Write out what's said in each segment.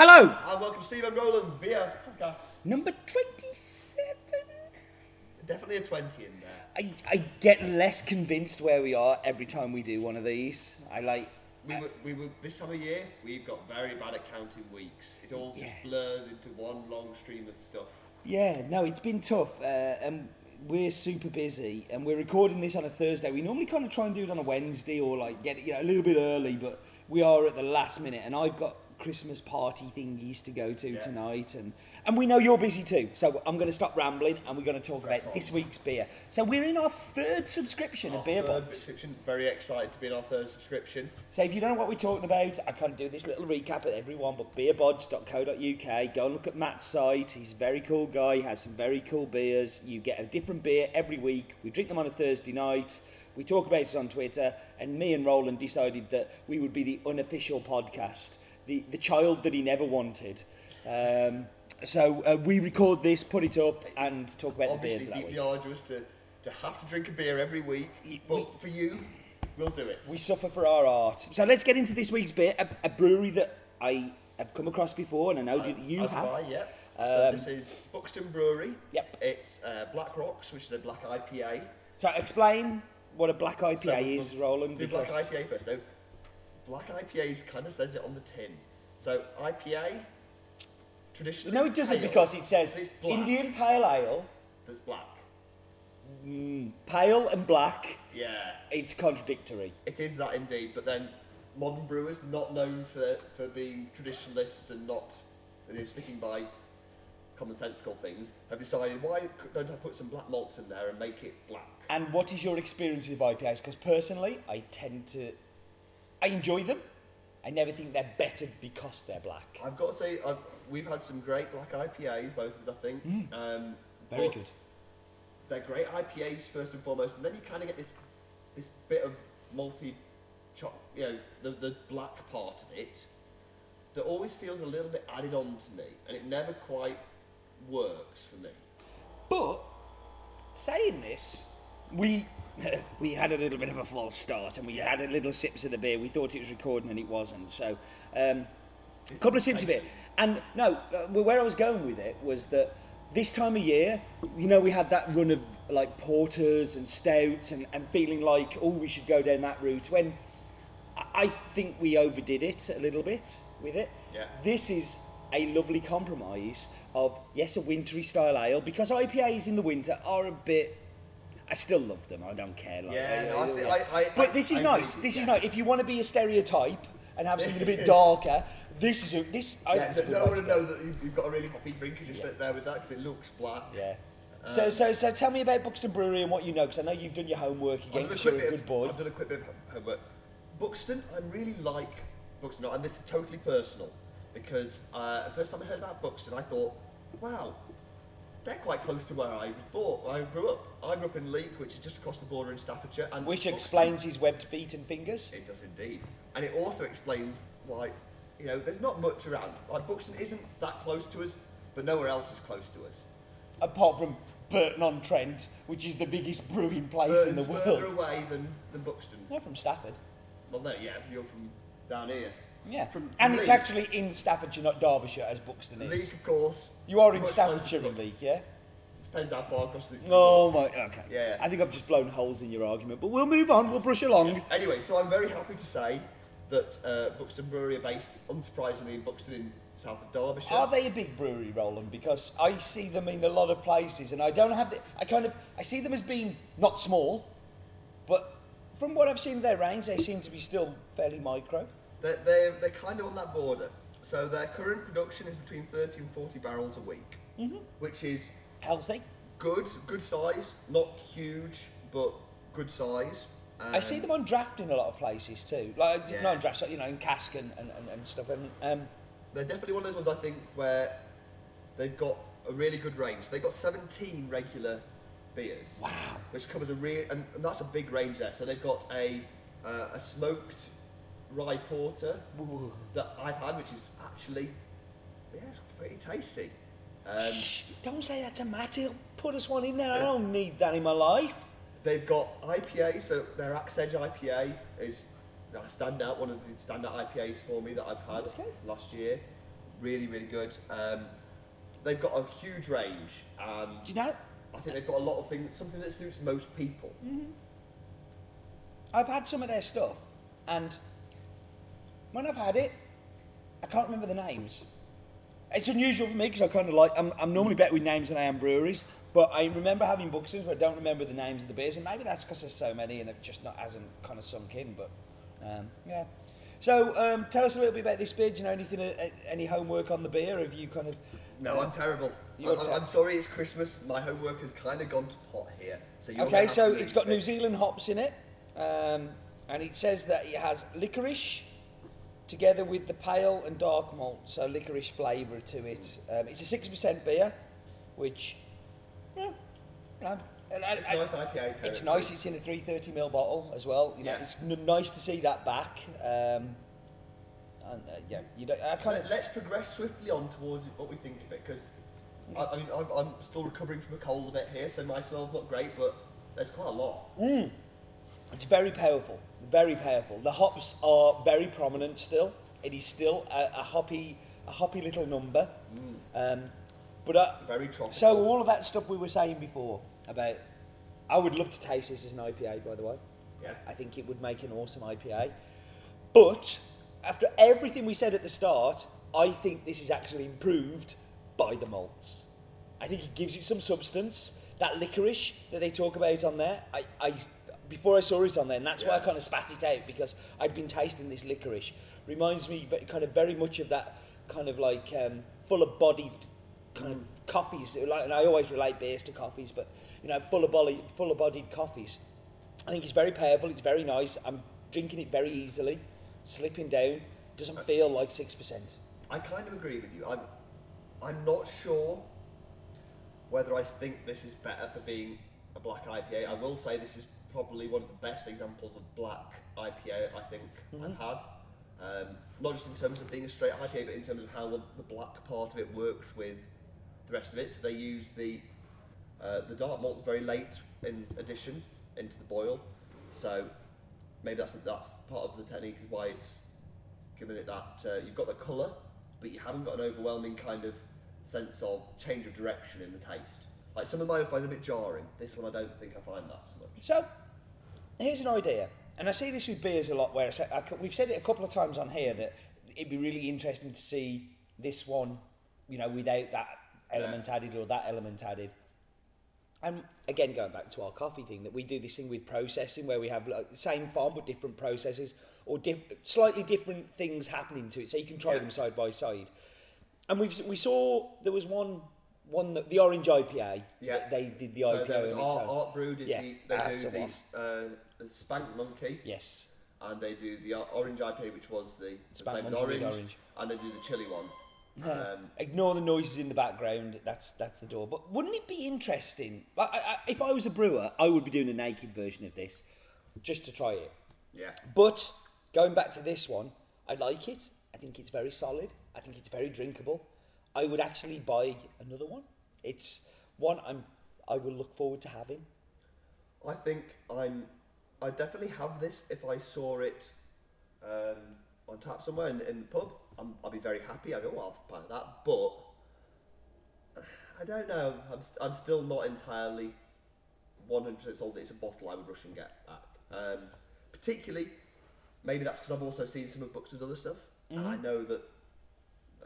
Hello, And welcome to Stephen Rowland's Beer Podcast. number 27. Definitely a 20 in there. I, I get less convinced where we are every time we do one of these. I like. We were, we were, this time of year, we've got very bad at counting weeks. It all just Yeah. blurs into one long stream of stuff. Yeah, no, it's been tough. Uh, and we're super busy, and we're recording this on a Thursday. We normally kind of try and do it on a Wednesday or like get it you know, a little bit early, but we are at the last minute, and I've got Christmas party thingies to go to Yeah. tonight, and and we know you're busy too. So I'm going to stop rambling, and we're going to talk Press about on. this week's beer. So we're in our third subscription Our of Beer third Bods. subscription, very excited to be in our third subscription. So if you don't know what we're talking about, I of do this little recap at everyone, but beerbods.co.uk, go and look at Matt's site. He's a very cool guy, he has some very cool beers. You get a different beer every week. We drink them on a Thursday night. We talk about it on Twitter, and me and Roland decided that we would be the unofficial podcast, the, the child that he never wanted. Um, so uh, we record this, put it up, and talk about the Obviously, beer that deeply week. arduous to, to have to drink a beer every week, we- but for you, we'll do it. We suffer for our art. So let's get into this week's beer, a, a brewery that I have come across before, and I know that you have. I, yeah. so Um, this is Buxton Brewery. Yep. It's uh, Black Rocks, which is a black IPA. So explain what a black IPA So is, Roland. Do black IPA first. So, black IPAs kind of says it on the tin. So IPA, traditionally. No, it doesn't pale, because it says. Indian Pale Ale, There's black. Mm, pale and black. Yeah, It's contradictory. it is that indeed. But then modern brewers, not known for for being traditionalists and not you know, sticking by commonsensical things, have decided why don't I put some black malts in there and make it black? And what is your experience with IPAs? Because personally, I tend to, I enjoy them. I never think they're better because they're black. I've got to say, I've, we've had some great black IPAs, both of us, I think. Um, Mm. Very but good. They're great IPAs first and foremost, and then you kind of get this this bit of multi, cho- you know, the the black part of it that always feels a little bit added on to me, and it never quite works for me. But saying this, we we had a little bit of a false start, and we had a little sips of the beer. We thought it was recording, and it wasn't. So, um, a couple of sips of it. And no, uh, well, where I was going with it was that this time of year, you know, we had that run of like porters and stouts, and, and feeling like, oh, we should go down that route. When I- I think we overdid it a little bit with it. Yeah. This is a lovely compromise of yes, a wintry style ale because IPAs in the winter are a bit. I still love them. I don't care. Like, Yeah, no, I yeah. thi- I- I- but I- this is I nice. This is yeah. nice. If you want to be a stereotype and have something a bit darker, this is a this. I Yeah, think no, good no way one would know that you've, you've got a really hoppy drink because you sit there with that because it looks black. Yeah. Um, so, so, so tell me about Buxton Brewery and what you know, because I know you've done your homework again, I've done, a because quick you're a bit good of, boy. I've done a quick bit of homework. Buxton, I really like Buxton, and this is totally personal because uh, the first time I heard about Buxton, I thought, wow, they're quite close to where I was born. I grew up. I grew up in Leek, which is just across the border in Staffordshire. And Which Buxton- explains his webbed feet and fingers. It does indeed, and it also explains why, you know, there's not much around. Like Buxton isn't that close to us, but nowhere else is close to us. apart from Burton on Trent, which is the biggest brewing place in the world. further away than, than Buxton. Not from Stafford. Well, no, yeah, if you're from down here. Yeah, From- and it's actually in Staffordshire, not Derbyshire, as Buxton is. Leek, of course. You are in much Staffordshire in. Leek, yeah? Depends how far across the. Oh my, okay. Yeah. I think I've just blown holes in your argument, but we'll move on. We'll brush along. Anyway, so I'm very happy to say that uh, Buxton Brewery are based, unsurprisingly, in Buxton in south of Derbyshire. Are they a big brewery, Roland? Because I see them in a lot of places, and I don't have the. I kind of I see them as being not small, but from what I've seen of their range, they seem to be still fairly micro. They're, they're, they're kind of on that border. So their current production is between 30 and 40 barrels a week, Mm-hmm. which is Healthy. good, good size, not huge, but good size. I see Um, them on draft in a lot of places too. Like Yeah. not on draft, you know, in cask and, and, and, and stuff. And um, They're definitely one of those ones I think where they've got a really good range. They've got 17 regular beers, wow, which covers a real, and, and that's a big range there. So they've got a uh, a smoked rye porter that I've had, which is actually yeah, it's pretty tasty. Um, Shh, don't say that to Matt. He'll put us one in there. I don't need that in my life. they've got IPA, so their Axe Edge IPA is a standout, one of the standout IPAs for me that I've had Okay. last year. really, really good. Um, they've got a huge range, and Do you know? I think they've got a lot of things, something that suits most people. I've had some of their stuff, and when I've had it, I can't remember the names. It's unusual for me because I kind of like. I'm, I'm normally better with names than I am breweries, but I remember having Buxton's, but I don't remember the names of the beers, and maybe that's because there's so many and it just not hasn't kind of sunk in. But um, yeah. So um, tell us a little bit about this beer. Do you know anything? Uh, any homework on the beer? Have you kind of? No, I'm terrible. You're I, ter- I'm sorry, it's Christmas. My homework has kind of gone to pot here. So Okay, so it's got New. Zealand hops in it, um, and it says that it has licorice together with the pale and dark malt, so licorice flavour to it. Um, it's a six percent beer, which, yeah, It's I- nice IPA territory. It's nice. It's in a 330 ml bottle as well. You know, Yeah. it's n- nice to see that back. Um, and uh, yeah, you don't. I kind of. Let, us progress swiftly on towards what we think of it, because I, I mean I'm, I'm still recovering from a cold a bit here, so my smell's not great, but there's quite a lot. It's very powerful, very powerful. The hops are very prominent still. It is still a, a hoppy, a hoppy little number. Um, but uh, Very tropical. so all of that stuff we were saying before about, I would love to taste this as an IPA. By the way, Yeah. I think it would make an awesome IPA. But after everything we said at the start, I think this is actually improved by the malts. I think it gives it some substance. That licorice that they talk about on there, I, I before I saw it on there, and that's why I kind of spat it out because I'd been tasting this licorice. Reminds me kind of very much of that kind of like um, full of bodied kind of coffees. Like, and I always relate beers to coffees, but you know, full of body, full of bodied coffees. I think it's very powerful. It's very nice. I'm drinking it very easily, slipping down. Doesn't feel like six percent. I kind of agree with you. I'm, I'm not sure whether I think this is better for being a black IPA. I will say this is probably one of the best examples of black IPA I think I've had. Um, not just in terms of being a straight IPA, but in terms of how the, the black part of it works with the rest of it. They use the uh, the dark malt very late in addition into the boil, so maybe that's that's part of the technique is why it's given it that uh, you've got the colour, but you haven't got an overwhelming kind of sense of change of direction in the taste. Like some of them I find a bit jarring. This one I don't think I find that so much. So, here's an idea, and I see this with beers a lot. Where I say, I, c- we've said it a couple of times on here that it'd be really interesting to see this one, you know, without that element added or that element added. And again, going back to our coffee thing, that we do this thing with processing where we have like the same farm but different processes or diff- slightly different things happening to it, so you can try Yeah. them side by side. And we we saw there was one one that, the orange IPA. Yeah. They did the so IPA. there was Art, own. Art Brew did Yeah, the, they do the one. uh, the Spank Monkey, Yes. and they do the Orange IPA, which was the, the same with orange, orange. and they do the chili one. Um, Ignore the noises in the background. That's that's the door. But wouldn't it be interesting? Like, I, I, if I was a brewer, I would be doing a naked version of this, just to try it. yeah, But going back to this one, I like it. I think it's very solid. I think it's very drinkable. I would actually buy another one. It's one I'm I will look forward to having. I think I'm. I definitely have this if I saw it um, on tap somewhere in, in the pub. I'm, I'll be very happy. I go, well, I'll have a pint of that. But I don't know. I'm, st- I'm still not entirely 100% sold that it's a bottle I would rush and get back. Um, particularly, maybe that's because I've also seen some of Buxton's other stuff, and I know that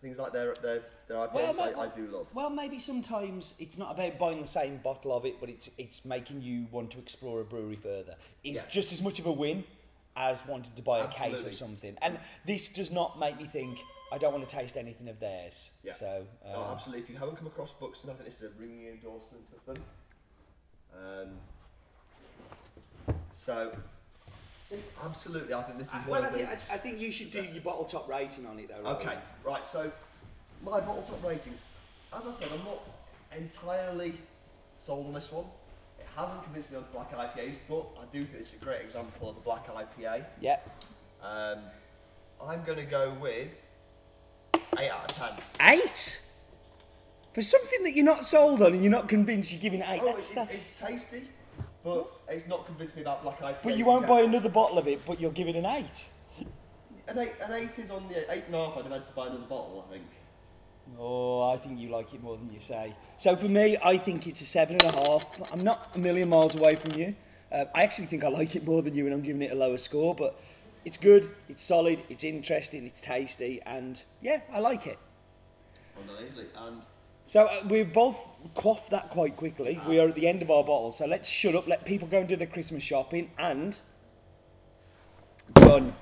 things like their their their IPAs mate, I, I do love. Well, maybe sometimes it's not about buying the same bottle of it, but it's it's making you want to explore a brewery further. It's Yeah. just as much of a win as wanting to buy a case Absolutely. of something. And this does not make me think I don't want to taste anything of theirs. Yeah. So Oh, um, absolutely. If you haven't come across Buxton, I think this is a ringing endorsement of them. Um, so, absolutely, I think this is one well, I of the. think, I, I think you should do your bottle top rating on it though. Okay, right. So, my bottle top rating. As I said, I'm not entirely sold on this one. It hasn't convinced me onto black IPAs, but I do think it's a great example of a black IPA. Yeah. Um, I'm going to go with eight out of ten. Eight. For something that you're not sold on and you're not convinced, you're giving eight. Oh, that's, it's, that's, it's tasty, but it's not convinced me about black IPAs. but you won't buy another bottle of it, but you'll give it an eight. An eight, an eight is on the eight and a half. I'd have had to buy another bottle. I think. Oh, I think you like it more than you say. So for me, I think it's a seven and a half. I'm not a million miles away from you. Uh, I actually think I like it more than you, and I'm giving it a lower score. But it's good, it's solid, it's interesting, it's tasty, and yeah, I like it. Undeniably. And So uh, we've both quaffed that quite quickly. We are at the end of our bottle, so let's shut up, let people go and do their Christmas shopping, and done.